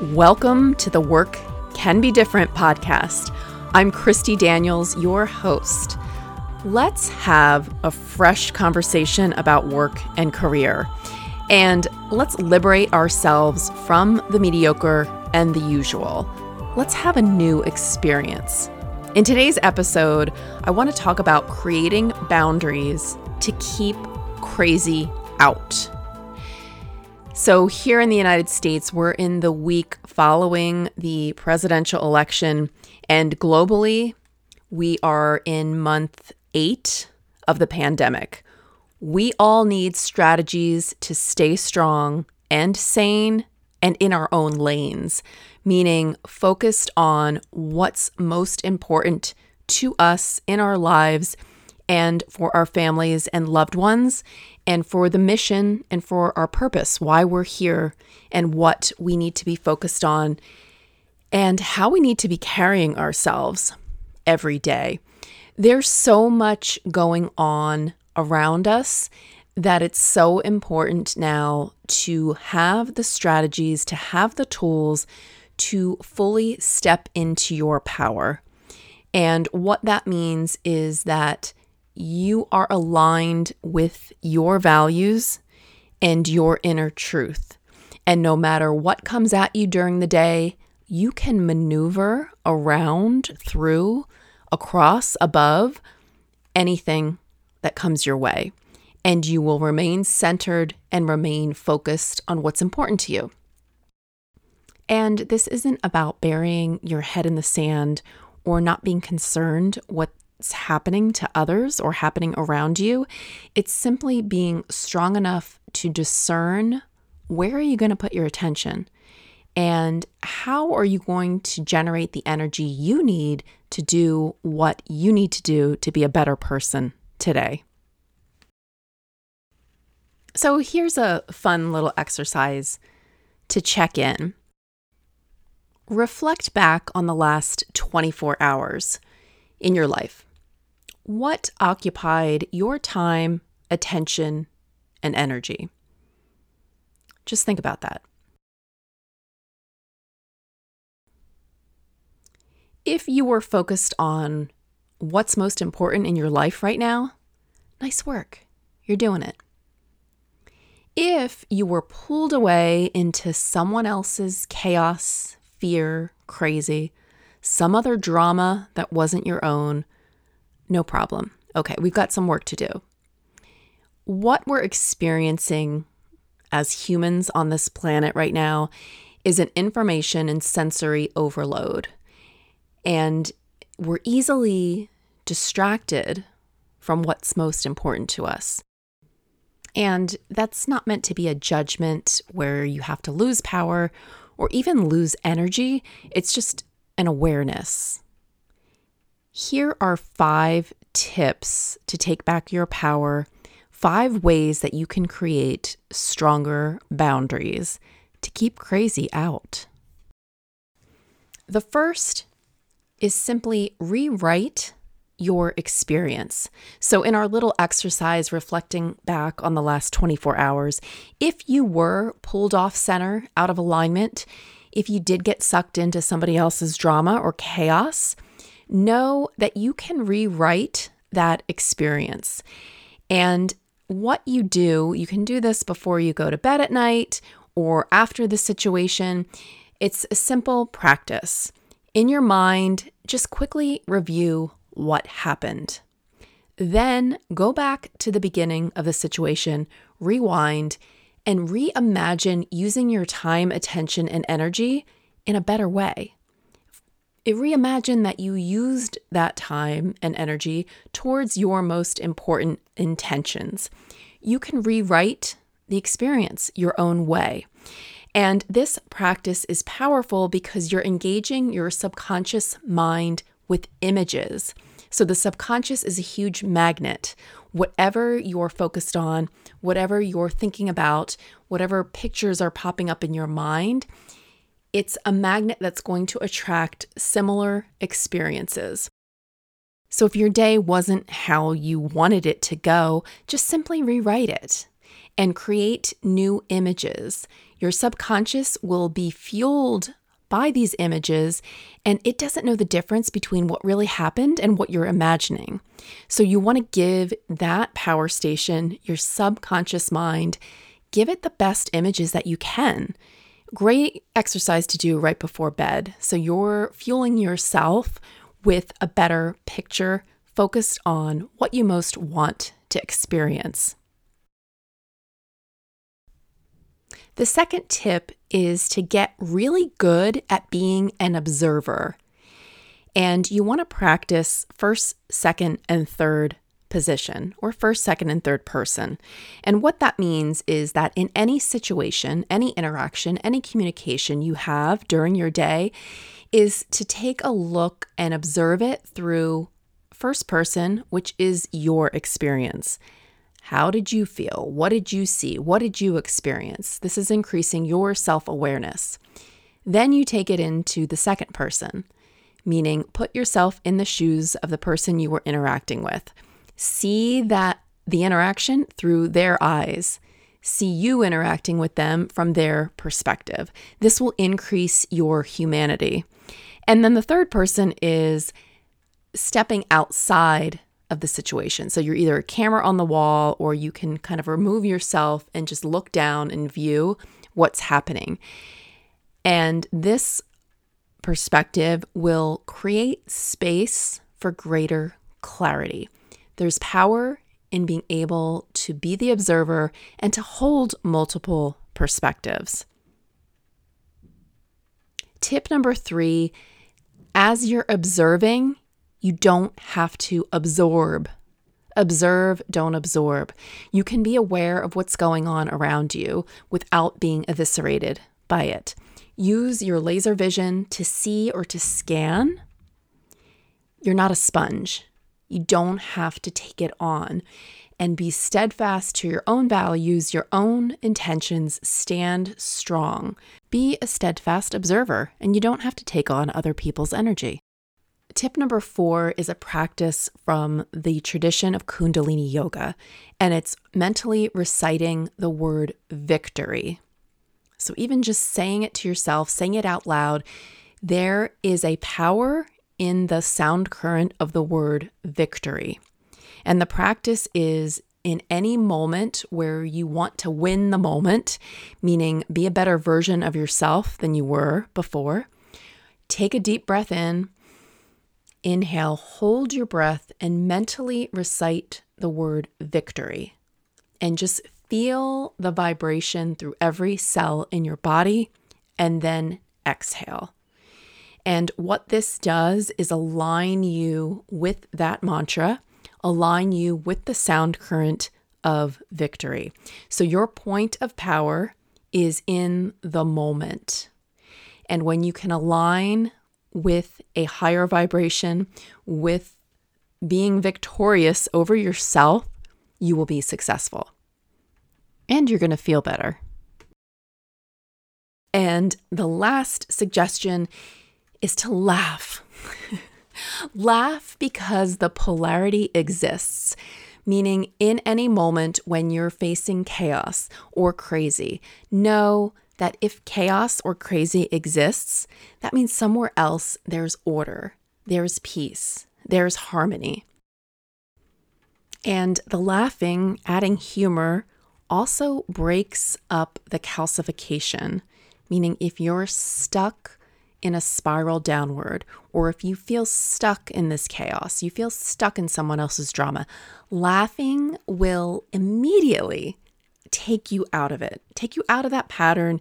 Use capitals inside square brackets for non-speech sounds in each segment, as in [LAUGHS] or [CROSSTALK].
Welcome to the Work Can Be Different podcast. I'm Christy Daniels, your host. Let's have a fresh conversation about work and career. And let's liberate ourselves from the mediocre and the usual. Let's have a new experience. In today's episode, I want to talk about creating boundaries to keep crazy out. So, here in the United States, we're in the week following the presidential election, and globally, we are in month eight of the pandemic. We all need strategies to stay strong and sane and in our own lanes, meaning focused on what's most important to us in our lives and for our families and loved ones, and for the mission and for our purpose, why we're here, and what we need to be focused on, and how we need to be carrying ourselves every day. There's so much going on around us that it's so important now to have the strategies, to have the tools to fully step into your power. And what that means is that you are aligned with your values and your inner truth. And no matter what comes at you during the day, you can maneuver around, through, across, above anything that comes your way. And you will remain centered and remain focused on what's important to you. And this isn't about burying your head in the sand or not being concerned what happening to others or happening around you. It's simply being strong enough to discern where are you going to put your attention and how are you going to generate the energy you need to do what you need to do to be a better person today. So, here's a fun little exercise to check in. Reflect back on the last 24 hours in your life what occupied your time, attention, and energy? Just think about that. If you were focused on what's most important in your life right now, nice work. You're doing it. If you were pulled away into someone else's chaos, fear, crazy, some other drama that wasn't your own, no problem. Okay, we've got some work to do. What we're experiencing as humans on this planet right now is an information and sensory overload. And we're easily distracted from what's most important to us. And that's not meant to be a judgment where you have to lose power or even lose energy. It's just an awareness here are five tips to take back your power, five ways that you can create stronger boundaries to keep crazy out. The first is simply rewrite your experience. So, in our little exercise reflecting back on the last 24 hours, if you were pulled off center, out of alignment, if you did get sucked into somebody else's drama or chaos, know that you can rewrite that experience. And what you do, you can do this before you go to bed at night or after the situation. It's a simple practice. In your mind, just quickly review what happened. Then go back to the beginning of the situation, rewind, and reimagine using your time, attention, and energy in a better way reimagine that you used that time and energy towards your most important intentions. You can rewrite the experience your own way. And this practice is powerful because you're engaging your subconscious mind with images. So the subconscious is a huge magnet. Whatever you're focused on, whatever you're thinking about, whatever pictures are popping up in your mind, it's a magnet that's going to attract similar experiences. So if your day wasn't how you wanted it to go, just simply rewrite it. and create new images. Your subconscious will be fueled by these images and it doesn't know the difference between what really happened and what you're imagining. So you want to give that power station, your subconscious mind, give it the best images that you can. Great exercise to do right before bed. So you're fueling yourself with a better picture focused on what you most want to experience. The second tip is to get really good at being an observer. And you want to practice first, second, and third position, or first, second, and third person. And what that means is that in any situation, any interaction, any communication you have during your day, is to take a look and observe it through first person, which is your experience. How did you feel? What did you see? What did you experience? This is increasing your self awareness. Then you take it into the second person, meaning put yourself in the shoes of the person you were interacting with. See that the interaction through their eyes. See you interacting with them from their perspective. This will increase your humanity. And then the third person is stepping outside of the situation. So you're either a camera on the wall or you can kind of remove yourself and just look down and view what's happening. And this perspective will create space for greater clarity. There's power in being able to be the observer and to hold multiple perspectives. Tip number three as you're observing, you don't have to absorb. Observe, don't absorb. You can be aware of what's going on around you without being eviscerated by it. Use your laser vision to see or to scan. You're not a sponge. You don't have to take it on and be steadfast to your own values, your own intentions. Stand strong. Be a steadfast observer, and you don't have to take on other people's energy. Tip number four is a practice from the tradition of Kundalini Yoga, and it's mentally reciting the word victory. So, even just saying it to yourself, saying it out loud, there is a power in the sound current of the word victory. And the practice is in any moment where you want to win the moment, meaning be a better version of yourself than you were before, take a deep breath in Inhale, hold your breath, and mentally recite the word victory. And just feel the vibration through every cell in your body, and then exhale. And what this does is align you with that mantra, align you with the sound current of victory. So your point of power is in the moment. And when you can align with a higher vibration, with being victorious over yourself, you will be successful. And you're going to feel better. And the last suggestion is to laugh. [LAUGHS] laugh because the polarity exists, meaning in any moment when you're facing chaos or crazy, know that if chaos or crazy exists, that means somewhere else there's order, there's peace, there's harmony. And the laughing, adding humor, also breaks up the calcification, meaning if you're stuck in a spiral downward, or if you feel stuck in this chaos, you feel stuck in someone else's drama, laughing will immediately take you out of it, take you out of that pattern,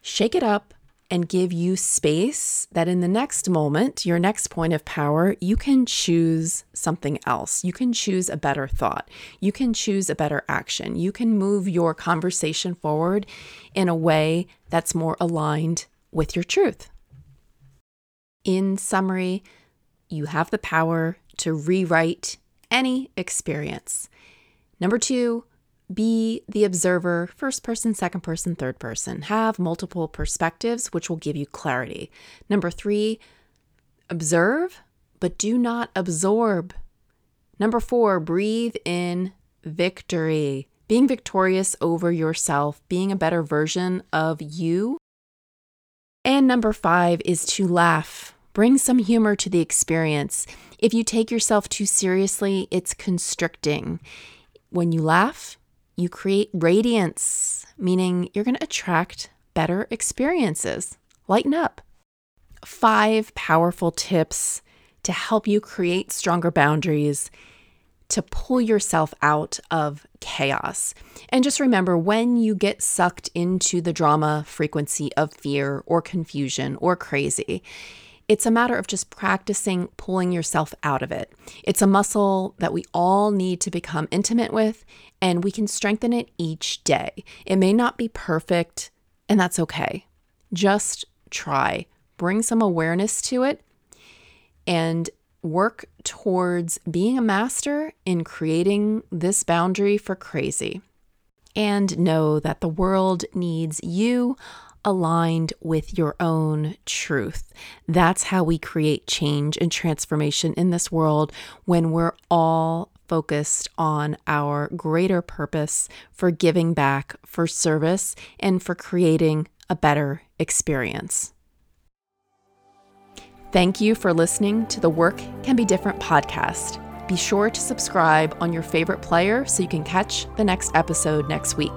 shake it up, and give you space that in the next moment, your next point of power, you can choose something else. You can choose a better thought. You can choose a better action. You can move your conversation forward in a way that's more aligned with your truth. In summary, you have the power to rewrite any experience. Number two, be the observer, first person, second person, third person. Have multiple perspectives, which will give you clarity. Number three, observe, but do not absorb. Number four, breathe in victory. being victorious over yourself, being a better version of you. And number five is to laugh. Bring some humor to the experience. If you take yourself too seriously, it's constricting. When you laugh, you create radiance, meaning you're going to attract better experiences. Lighten up. Five powerful tips to help you create stronger boundaries to pull yourself out of chaos. And just remember when you get sucked into the drama frequency of fear or confusion or crazy, it's a matter of just practicing pulling yourself out of it. It's a muscle that we all need to become intimate with, and we can strengthen it each day. It may not be perfect, and that's okay. Just try, bring some awareness to it, and work towards being a master in creating this boundary for crazy. And know that the world needs you aligned with your own truth. That's how we create change and transformation in this world when we're all focused on our greater purpose for giving back, for service, and for creating a better experience. Thank you for listening to the Work Can Be Different podcast. Be sure to subscribe on your favorite player so you can catch the next episode next week.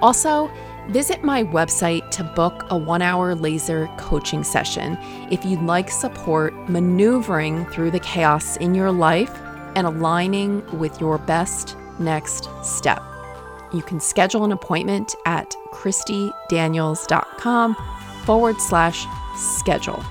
Also, visit my website to book a one hour laser coaching session if you'd like support maneuvering through the chaos in your life and aligning with your best next step. You can schedule an appointment at christydaniels.com forward slash schedule.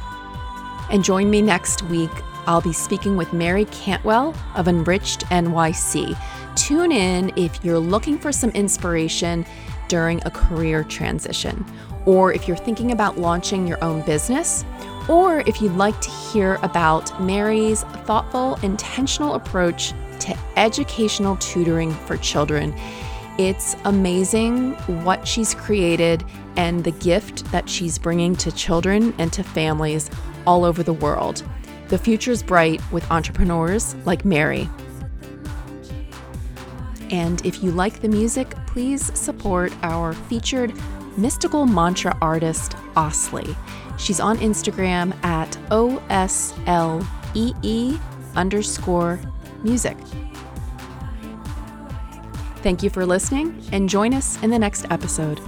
And join me next week. I'll be speaking with Mary Cantwell of Enriched NYC. Tune in if you're looking for some inspiration during a career transition, or if you're thinking about launching your own business, or if you'd like to hear about Mary's thoughtful, intentional approach to educational tutoring for children. It's amazing what she's created and the gift that she's bringing to children and to families all over the world. The future's bright with entrepreneurs like Mary. And if you like the music, please support our featured mystical mantra artist, Oslee. She's on Instagram at OSLEE underscore music. Thank you for listening and join us in the next episode.